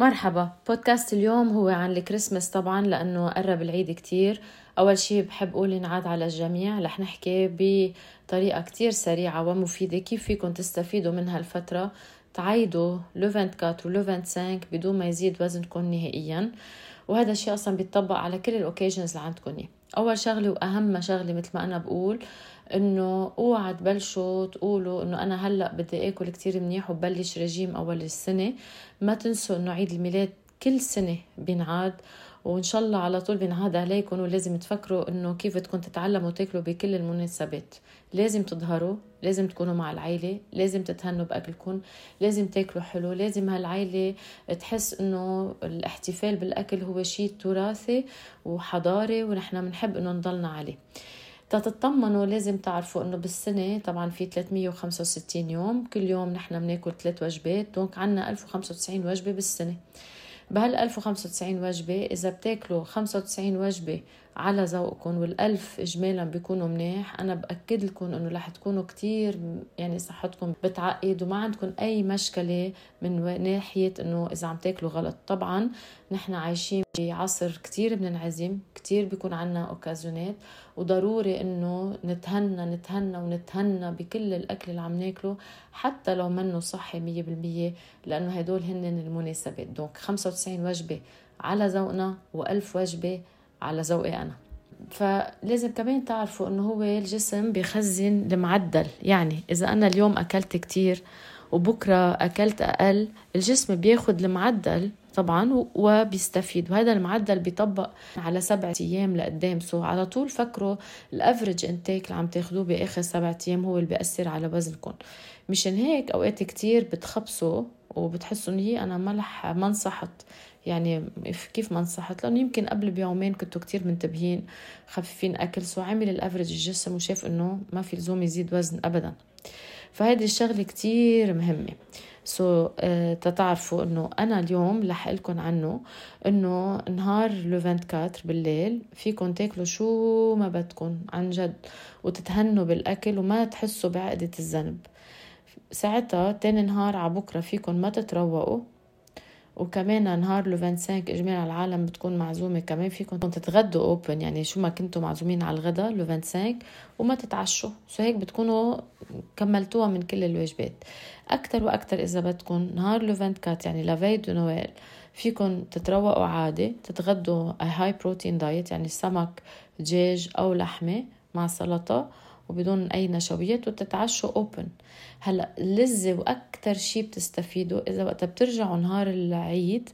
مرحبا. بودكاست اليوم هو عن الكريسماس طبعا لأنه قرب العيد كتير. أول شي بحب أقول ينعاد على الجميع. رح نحكي بطريقة كتير سريعة ومفيدة كيف فيكم تستفيدوا من هالفترة. تعيدوا لو 24 ولو 25 بدون ما يزيد وزنكم نهائيا. وهذا الشيء أصلا بيطبق على كل الأوكيجنز اللي عندكم أول شغلة وأهم شغلة مثل ما أنا بقول إنه أوعى تبلشوا تقولوا إنه أنا هلأ بدي آكل كتير منيح وبلش رجيم أول السنة. ما تنسوا إنه عيد الميلاد كل سنة بينعاد وإن شاء الله على طول بينعاد عليكم ولازم تفكروا إنه كيف بدكم تتعلموا تاكلوا بكل المناسبات. لازم تظهروا لازم تكونوا مع العيلة لازم تتهنوا بأكلكم لازم تاكلوا حلو لازم هالعيلة تحس إنه الاحتفال بالأكل هو شيء تراثي وحضاري ونحن بنحب إنه نضلنا عليه. تتطمنوا لازم تعرفوا إنه بالسنة طبعا في 365 يوم كل يوم نحن بناكل ثلاث وجبات دونك عنا 1095 وجبة بالسنة. بهال 1095 وجبة إذا بتاكلوا 95 وجبة على ذوقكم والألف إجمالا بيكونوا منيح أنا بأكد لكم إنه رح تكونوا كتير يعني صحتكم بتعقد وما عندكم أي مشكلة من ناحية إنه إذا عم تاكلوا غلط. طبعا نحن عايشين بعصر كتير بننعزم كتير بيكون عنا أوكازيونات وضروري إنه نتهنى نتهنى ونتهنى بكل الأكل اللي عم ناكله حتى لو منه صحي مية بالمية لأنه هدول هن المناسبات. donc 95 وجبة على ذوقنا وألف وجبة على ذوقي أنا. فلازم كمان تعرفوا إنه هو الجسم بيخزن المعدل. يعني إذا أنا اليوم أكلت كتير وبكرة أكلت أقل الجسم بياخد المعدل طبعا وبيستفيد. وهذا المعدل بيطبق على سبعة أيام لقدام. so على طول فكروا ال average intake اللي عم تاخذوه بآخر سبعة أيام هو اللي بيأثر على وزنكم مشان هيك أوقات كتير بتخبصوا وبتحسوا إنه هي أنا منيح ما انصحت. يعني كيف ما انصحت؟ لأنه يمكن قبل بيومين كنتوا كتير منتبهين خفيفين أكل. so عمل ال average الجسم وشاف إنه ما في لزوم يزيد وزن ابدا. فهيدي الشغلة كتير مهمة. so so, uh, تتعرفوا إنه أنا اليوم رح لكم عنه إنه نهار le 24 بالليل فيكم تاكلوا شو ما بدكم عن جد وتتهنوا بالأكل وما تحسوا بعقدة الذنب. ساعتها تاني نهار على بكرة فيكم ما تتروقوا. وكمان نهار le 25 اجمالا العالم بتكون معزومة كمان فيكم تتغدوا open يعني شو ما كنتوا معزومين على الغداء le 25 وما تتعشوا. so هيك بتكونوا كملتوها من كل الوجبات أكثر وأكثر إذا بدكم نهار le 24 يعني la veille de Noël فيكم تتروقوا عادي تتغدوا high protein diet يعني سمك دجاج أو لحمة مع سلطة. وبدون أي نشويات وتتعشوا open هلأ اللذة وأكثر شيء بتستفيدوا إذا وقتها بترجعوا نهار العيد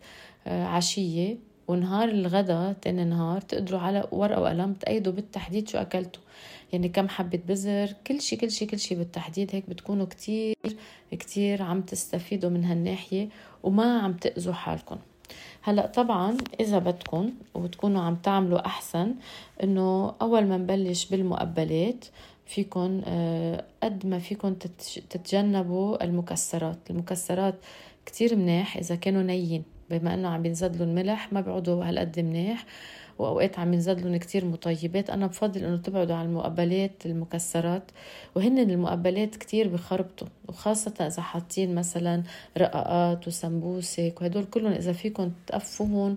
آه، عشية ونهار الغداء تاني نهار تقدروا على ورقة وقلم تأيدوا بالتحديد شو أكلتوا. يعني كم حبة بذر كل شيء كل شيء كل شيء بالتحديد هيك بتكونوا كتير كتير عم تستفيدوا من هالناحية وما عم تأذوا حالكم. هلأ طبعا إذا بدكم وتكونوا عم تعملوا أحسن إنه أول ما نبلش بالمقبلات فيكم آه، قد ما فيكم تتجنبوا المكسرات. المكسرات كتير منيح إذا كانوا نيين بما إنه عم بينزد لهم ملح ما بيقعدوا هالقد منيح وأوقات عم ينزد لهم كثير مطيبات. أنا بفضل إنه تبعدوا عن المقبلات المكسرات وهن المقبلات كثير بخربطوا وخاصة إذا حاطين مثلا رقاقات وسمبوسك وهدول كلهم إذا فيكم تقفوهم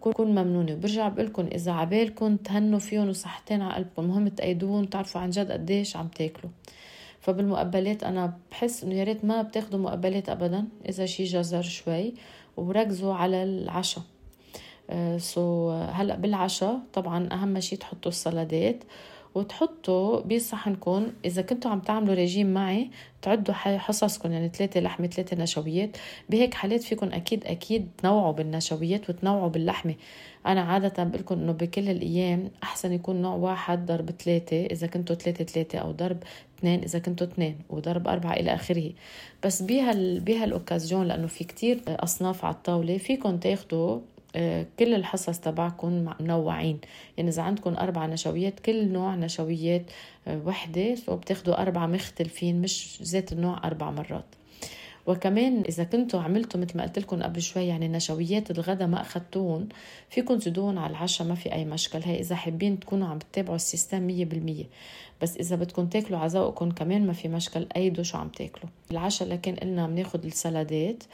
كون ممنونه برجع بقول لكم إذا عبالكم تهنوا فيهم وصحتين على قلبكم مهم تأيدوهم تعرفوا عن جد قديش عم تاكلوا. فبالمقبلات أنا بحس إنه يا ريت ما بتاخذوا مقبلات ابدا إذا شي جزر شوي وركزوا على العشاء. so so, هلأ بالعشاء طبعا أهم شيء تحطوا السلادات. وتحطوا بصحنكم إذا كنتوا عم تعملوا ريجيم معي تعدوا حصصكم يعني ثلاثة لحمة ثلاثة نشويات. بهيك حالات فيكم أكيد أكيد تنوعوا بالنشويات وتنوعوا باللحمة. أنا عادة بقول لكم إنه بكل الأيام أحسن يكون نوع واحد ضرب ثلاثة إذا كنتوا ثلاثة ثلاثة أو ضرب اثنين إذا كنتوا اثنين وضرب أربعة إلى آخره. بس بهال بهالأوكازيون لأنه في كتير أصناف على الطاولة فيكم تاخدوا آه، كل الحصص تبعكم منوعين. يعني إذا عندكم أربع نشويات كل نوع نشويات آه، وحدة وبتاخدوا أربعة مختلفين مش ذات النوع أربع مرات. وكمان إذا كنتوا عملتوا مثل ما قلت لكم قبل شوي يعني نشويات الغداء ما اخذتوهم فيكم تزيدوهم على العشاء ما في أي مشكل. هي إذا حابين تكونوا عم تتابعوا السيستم مية بالمية. بس إذا بدكم تاكلوا على ذوقكم كمان ما في مشكل ايدوا شو عم تاكلوا. العشاء لكن قلنا بناخذ السلادات.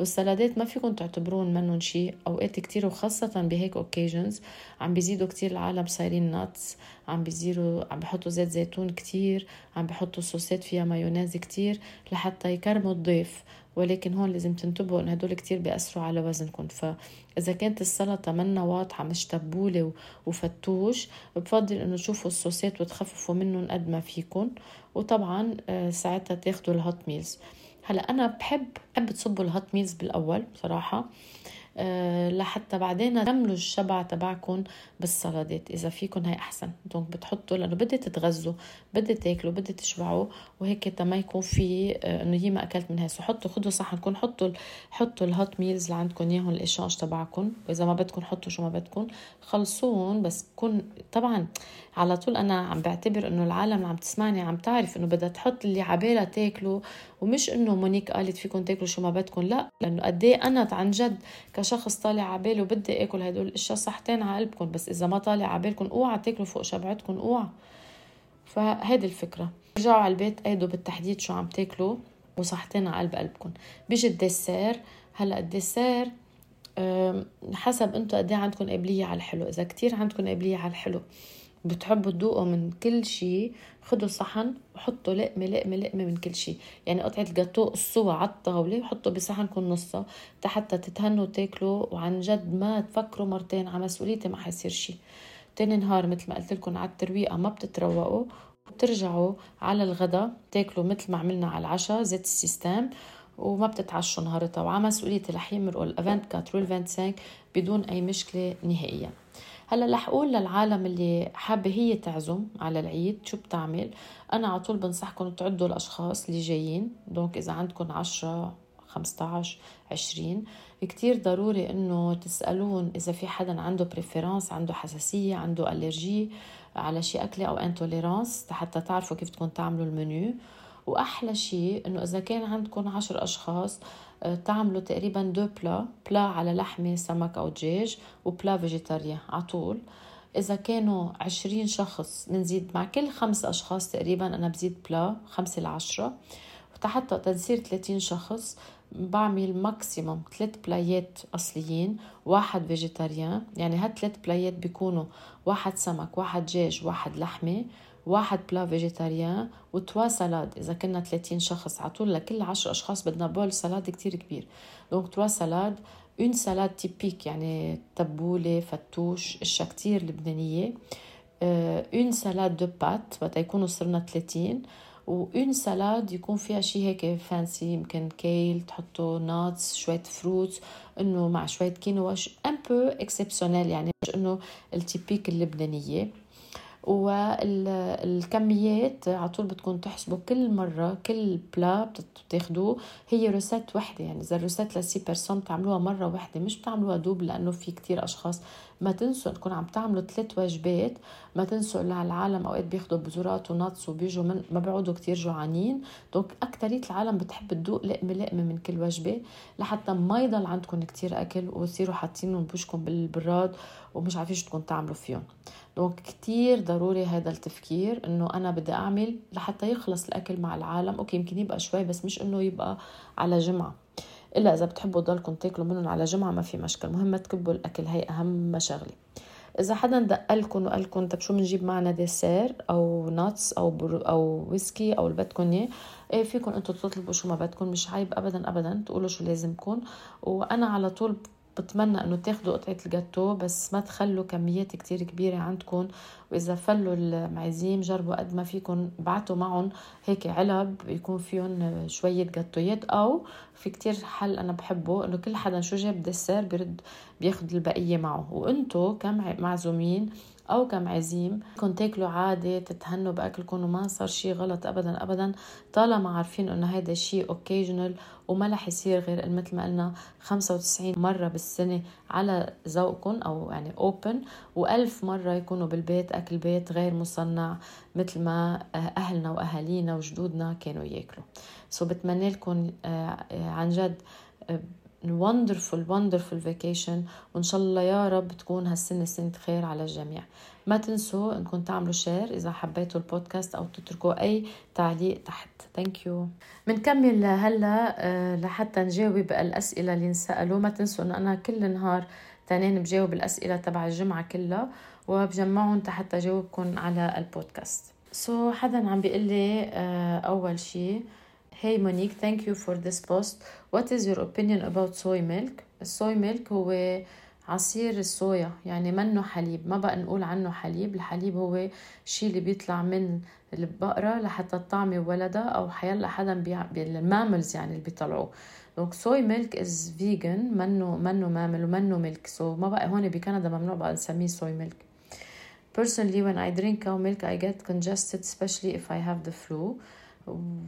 والسلادات ما فيكم تعتبرون منهم شيء. أوقات كتير وخاصة بهيك occasions عم بيزيدوا كتير العالم صايرين nuts عم بيزيروا عم بحطوا زيت زيتون كتير عم بحطوا صوصات فيها مايونيز كتير لحتى يكرموا الضيف. ولكن هون لازم تنتبهوا إن هدول كتير بيأثروا على وزنكم فإذا كانت السلطة منا واضحه مش تبوله وفتوش بفضل إنه تشوفوا الصوصات وتخففوا منهم قد ما فيكم وطبعا آه، ساعتها تاخذوا ال hot meals هلا أنا بحب بحب تصبوا ال hot meals بالأول بصراحة أه لحتى بعدين تكملوا الشبع تبعكم بالسلطات إذا فيكم هي أحسن. donc بتحطوا لأنه بدي تتغذوا بدي تاكلوا بدي تشبعوا وهيك ما يكون في أه إنه هي ما أكلت من so حطوا خذوا صحنكم حطوا حطوا ال hot meals اللي عندكم إياهم ال échanges تبعكم وإذا ما بدكم حطوا شو ما بدكم خلصون بس كون طبعا على طول أنا عم بعتبر إنه العالم اللي عم تسمعني عم تعرف إنه بدها تحط اللي عبالها تاكله ومش إنه مونيك قالت فيكم تاكلوا شو ما بدكم لا لأنه قد إيه أنا عن جد كشخص طالع على بالي وبدي آكل هدول الأشياء صحتين على قلبكم بس إذا ما طالع على بالكم أوعى تاكلوا فوق شبعتكم أوعى. فهيدي الفكرة. رجعوا على البيت قيدوا بالتحديد شو عم تاكلوا وصحتين على قلب قلبكم بيجي الدسير هلأ ال dessert حسب أنتم قد إيه عندكم قابلية على الحلو. إذا كتير عندكم قابلية على الحلو. بتحبوا تذوقوا من كل شيء خدوا صحن وحطوا لقمة لقمة لقمة من كل شيء. يعني قطعة الجاتو قصوها على الطاولة وحطوا بصحنكم نصها حتى تتهنوا وتاكلوا. وعن جد ما تفكروا مرتين على مسؤوليتي ما حيصير شيء. تاني نهار مثل ما قلت لكم على الترويقة ما بتتروقوا. وبترجعوا على الغدا تاكلوا مثل ما عملنا على العشاء زيت ال system وما بتتعشوا نهارتها وعلى مسؤوليتي رح يمرقوا ال vingt-quatre وال vingt-cinq بدون أي مشكلة نهائيا هلأ رح أقول للعالم اللي حابة هي تعزم على العيد شو بتعمل. أنا على طول بنصحكم تعدوا الأشخاص اللي جايين. donc إذا عندكم 10 15 20 كتير ضروري إنه تسألون إذا في حدا عنده préférence عنده حساسية عنده allergie على شي أكلة أو intolérance حتى تعرفوا كيف بدكم تعملوا المنيو. وأحلى شيء إنه إذا كان عندكم عشر أشخاص آه، تعملوا تقريبا deux plats plat على لحمة سمك أو دجاج و plat végétarien على طول. إذا كانوا عشرين شخص بنزيد مع كل خمس أشخاص تقريبا أنا بزيد plat خمسة لعشرة. وحتى تنصير 30 شخص بعمل maximum ثلاث بلايات أصليين واحد végétarien يعني هاد ثلاث بلايات بيكونوا واحد سمك واحد دجاج واحد لحمة. واحد plat végétarien و trois salades إذا كنا 30 شخص على طول لكل 10 أشخاص بدنا bol salade كتير كبير. donc trois salades une salade typique يعني تبولة فتوش أشياء كتير لبنانية. une salade de pâtes بدها يكونوا صرنا 30 و une salade يكون فيها شي هيك fancy يمكن كيل تحطوا nuts شوية fruits إنه مع شوية كينوا un peu exceptionnelle يعني مش إنه ال typique اللبنانية. والكميات على طول بدكم تحسبوا كل مرة كل plat بتاخدوه. هي recette وحدة يعني إذا ال recette ل six personnes بتعملوها مرة وحدة مش بتعملوها double لأنه في كتير أشخاص ما تنسوا انكم عم تعملوا ثلاث وجبات ما تنسوا العالم أوقات بياخذوا بذورات و nuts وبيجوا من ما بيقعدوا كتير جوعانين. donc اكثريه العالم بتحب تدوق لقمة لقمة من كل وجبة لحتى ما يضل عندكم كتير أكل وتصيروا حاطينهم بوشكم بالبراد ومش عارفين شو تعملوا فيهم. donc كتير ضروري هذا التفكير إنه أنا بدي أعمل لحتى يخلص الأكل مع العالم. okay يمكن يبقى شوي بس مش إنه يبقى على جمعة. إلا إذا بتحبوا تضلكم تاكلوا منهم على جمعة ما في مشكله المهم ما تكبوا الأكل هي أهم شغله إذا حدا دقلكم وقال لكم طب شو بنجيب معنا dessert أو nuts أو بر أو ويسكي أو اللي بدكم إياه إيه فيكم أنتم تطلبوا شو ما بدكم مش عيب ابدا ابدا. تقولوا شو لازمكم. وأنا على طول بتمنى إنه تاخذوا قطعة الجاتو بس ما تخلوا كميات كتير كبيرة عندكم. وإذا فلوا المعازيم جربوا قد ما فيكم بعتوا معهم هيك علب يكون فيهم شوية جاتويات. أو في كتير حل أنا بحبه إنه كل حدا شو جاب دسر بيرد بياخذ البقية معه. وإنتو كمعزومين أو كمعازيم كنت تاكلوا عادي تتهنوا باكلكم وما صار شيء غلط ابدا ابدا. طالما عارفين إنه هيدا شيء occasional وما رح يصير غير مثل ما قلنا 95 مرة بالسنة على ذوقكم أو يعني أوبن وألف مرة يكونوا بالبيت أكل بيت غير مصنع مثل ما أهلنا وأهالينا وجدودنا كانوا ياكلوا. so بتمنى لكم آه، آه، عن جد آه، wonderful wonderful vacation. وإن شاء الله يا رب تكون هالسنة سنة خير على الجميع. ما تنسوا إنكم تعملوا share إذا حبيتوا البودكاست أو تتركوا أي تعليق تحت. thank you بنكمل هلا آه، لحتى نجاوب الأسئلة اللي انسالوا ما تنسوا إنه أنا كل نهار تنين بجاوب الأسئلة تبع الجمعة كلها وبجمعهم حتى جاوبكم على البودكاست so so, حدا عم بيقول لي uh, أول شيء Hey Monique, thank you for this post. What is your opinion about soy milk? ال soy milk هو عصير الصويا يعني منه حليب ما بقى نقول عنه حليب الحليب هو شيء اللي بيطلع من البقرة لحتى تطعمي ولدها أو حيلا حدا بيع... ال mammals يعني اللي بيطلعوه donc soy milk is vegan منه منه mammal ومنه milk so so ما بقى هون بكندا ممنوع بقى نسميه soy milk Personally, when I drink cow milk, I get congested, especially if I have the flu.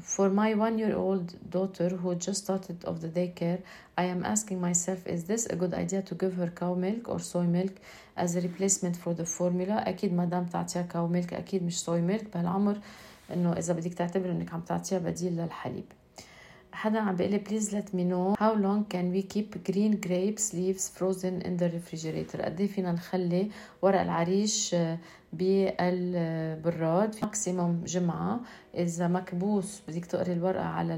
For my one year old daughter who just started of the daycare, I am asking myself, is this a good idea to give her cow milk or soy milk as a replacement for the formula? أكيد ما دام تعطيها cow milk أكيد مش soy milk بهالعمر إنه إذا بدك تعتبر إنك عم تعطيها بديل للحليب. حدا عم بيقول لي please let me know how long can we keep green grapes leaves frozen in the refrigerator قد إيه فينا نخلي ورق العريش آه، بالبراد ماكسيموم جمعة إذا مكبوس بدك تقري الورقة على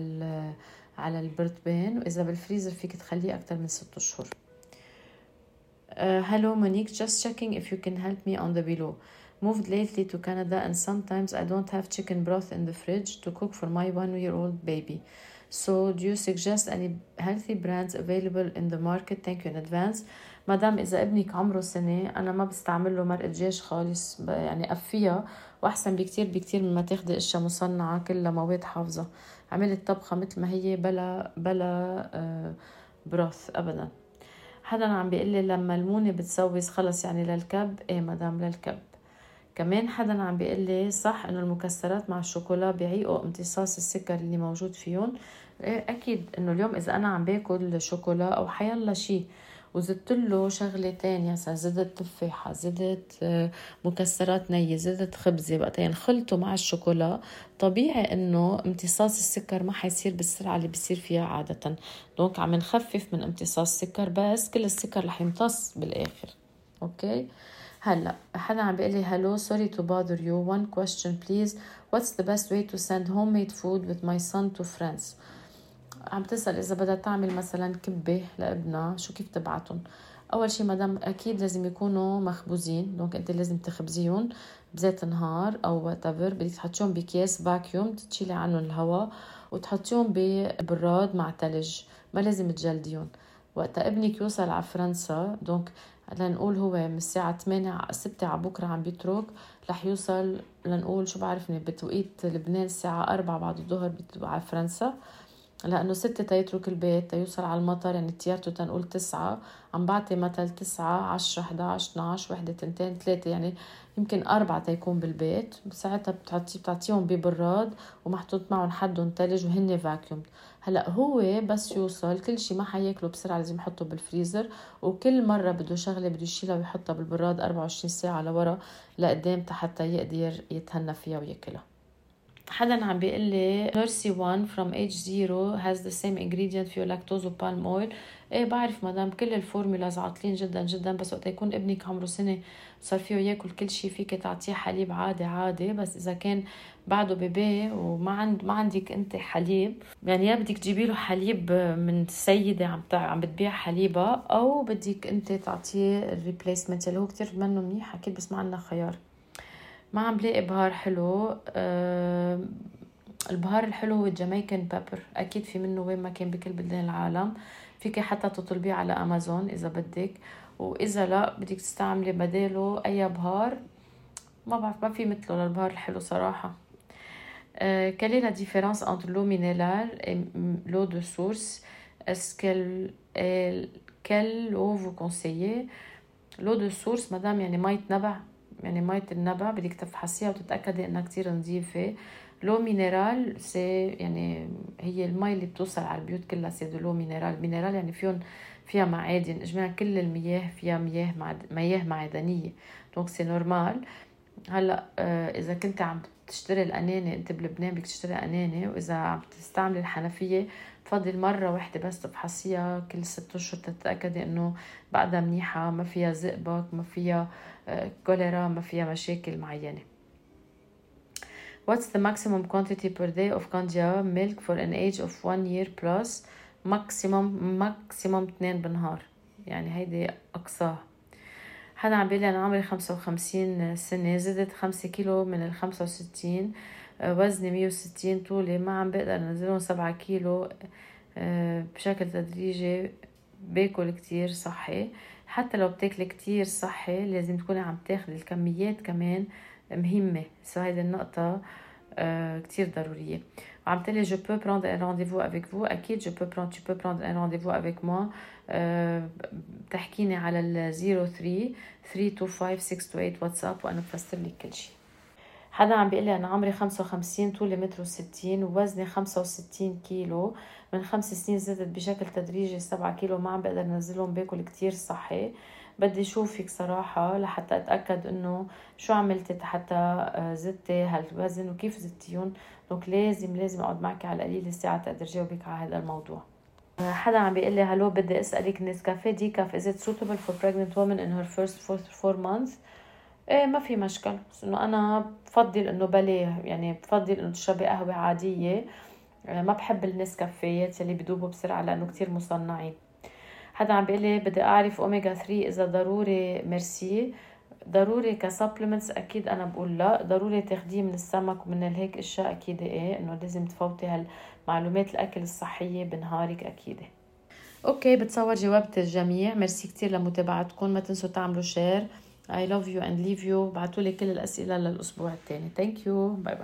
على البرتبان وإذا بالفريزر فيك تخليه أكتر من ست أشهر uh, hello Monique just checking if you can help me on the below moved lately to Canada and sometimes I don't have chicken broth in the fridge to cook for my one year old baby So do you suggest any healthy brands available in the market? Thank you in advance. مدام إذا ابنك عمره سنة أنا ما بستعمل له مرقة دجاج خالص يعني قفيها وأحسن بكتير بكتير مما تاخدي أشياء مصنعة كلها مواد حافظة عملت طبخة مثل ما هي بلا بلا آه بروث أبدا حدا عم بيقول لي لما المونة بتسوس خلص يعني للكب إيه مدام للكب كمان حدا عم بيقول لي صح إنه المكسرات مع الشوكولا بيعيقوا امتصاص السكر اللي موجود فيهم. إيه أكيد إنه اليوم إذا أنا عم باكل شوكولا أو حيلا شيء وزدت له شغلة تانية زدت تفاحة زدت آه، مكسرات نية زدت خبزة وقتين خلطوا مع الشوكولا طبيعي إنه امتصاص السكر ما حيصير بالسرعة اللي بيصير فيها عادة. donc عم نخفف من امتصاص السكر بس كل السكر رح يمتص بالآخر. okay؟ هلا حدا عم بيقول لي hello sorry to bother you. One question please. What's the best way to send homemade food with my son to France عم تسأل إذا بدها تعمل مثلا كبة لابنها شو كيف تبعتهم؟ أول شي مدام أكيد لازم يكونوا مخبوزين donc أنت لازم تخبزيهم بذات نهار أو وقت بدك تحطيهم بكيس vacuum تشيلي عنهم الهواء وتحطيهم ببراد مع تلج. ما لازم تجلديهم. وقت ابنك يوصل على فرنسا donc لنقول هو من الساعة 8 6 على بكرة عم بيترك رح يوصل لنقول شو بعرفني بتوقيت لبنان الساعة 4 بعد الظهر على فرنسا. لأنه ستة تيترك البيت تيوصل على المطار يعني طيارته تنقول تسعة عم بعطي مثل تسعة عشرة 11 12 وحدة تنتين ثلاثة يعني يمكن أربعة تيكون بالبيت. ساعتها بتعطي بتعطيهم ببراد ومحطوط معهم حدهم تلج وهن vacuum هلأ هو بس يوصل كل شيء ما حياكله بسرعة لازم يحطه بالفريزر وكل مرة بده شغلة بده يشيلها ويحطها بالبراد 24 ساعة لورا لقدام حتى يقدر يتهنى فيها وياكلها. حدا عم بيقول لي Nursie 1 from age 0 has the same ingredient فيه lactose و palm oil. إيه بعرف مدام كل ال formulas عاطلين جدا جدا بس وقت يكون ابنك عمره سنة صار فيه ياكل كل شيء فيك تعطيه حليب عادي عادي بس إذا كان بعده baby وما عند ما عندك أنت حليب يعني يا بدك تجيبي له حليب من سيدة عم عم بتبيع حليبها أو بدك أنت تعطيه ال replacement اللي هو كتير منه منيح أكيد بس ما عندنا خيار. ما عم بلاقي بهار حلو. أه البهار الحلو هو ال Jamaican pepper أكيد في منه وين ما كان بكل بلدان العالم. فيك حتى تطلبيه على امازون إذا بدك. وإذا لا بدك تستعملي بداله أي بهار. ما بعرف ما في مثله للبهار الحلو صراحة. Euh, quelle est la différence entre l'eau minérale et l'eau de source? Est-ce qu'elle est, quelle eau vous يعني مية نبع. يعني مية النبع بدك تفحصيها وتتأكدي إنها كتير نظيفة. l'eau minérale c'est يعني هي المي اللي بتوصل على البيوت كلها c'est l'eau minérale minérale يعني فيهم فيها معادن. اجماع كل المياه فيها مياه معد... مياه معدنية. donc c'est normal هلا آه، إذا كنت عم تشتري القنينة أنت بلبنان بدك تشتري قنينة وإذا عم تستعملي الحنفية بفضل مرة واحدة بس تفحصيها كل ست أشهر تتأكدي إنه بعدها منيحة ما فيها زئبق ما فيها آه، كوليرا ما فيها مشاكل معينة. What's the maximum quantity per day of Candia milk for an age of one year plus? Maximum maximum اثنين بالنهار. يعني هيدي أقصاها حدا عم بيقول أنا عمري خمسة وخمسين سنة زدت خمسة كيلو من الخمسة وستين آه، وزني مية وستين طولي ما عم بقدر أنزلهم سبعة كيلو آه، بشكل تدريجي باكل كتير صحي. حتى لو بتاكلي كتير صحي لازم تكوني عم تاخدي الكميات كمان مهمة. سو هيدي النقطة آه، كتير ضرورية. وعم je peux prendre un rendez-vous avec vous. أكيد je peux prendre tu peux prendre un rendez-vous avec moi. بتحكيني على ال 03 325 628 واتساب وأنا بفسر لك كل شيء حدا عم بيقول لي أنا عمري 55 طولي متر وستين ووزني 65 كيلو من خمس سنين زدت بشكل تدريجي 7 كيلو ما عم بقدر انزلهم باكل كتير صحي بدي اشوفك صراحة لحتى أتأكد إنه شو عملتي حتى آه، زدتي هالوزن وكيف زدتيهم. donc لازم لازم أقعد معك على القليل الساعة تقدر جاوبك على هذا الموضوع. آه، حدا عم بيقول لي هلو بدي أسألك نسكافيه décaf is it suitable for pregnant women in her first four, months إيه ما في مشكل. بس إنه أنا بفضل إنه بليه يعني بفضل إنه تشربي قهوة عادية. آه، ما بحب النسكافيات اللي بدوبوا بسرعة لأنه كتير مصنعين. حدا عم بيقول لي بدي أعرف اوميجا 3 إذا ضروري ميرسي ضروري ك supplements أكيد أنا بقول لا. ضروري تاخديه من السمك ومن هيك إشياء أكيد إيه إنه لازم تفوتي هالمعلومات الأكل الصحية بنهارك أكيد. okay بتصور جاوبت الجميع. ميرسي كتير لمتابعتكم. ما تنسوا تعملوا share I love you and leave you. بعتوا لي كل الأسئلة للأسبوع الثاني thank you. bye bye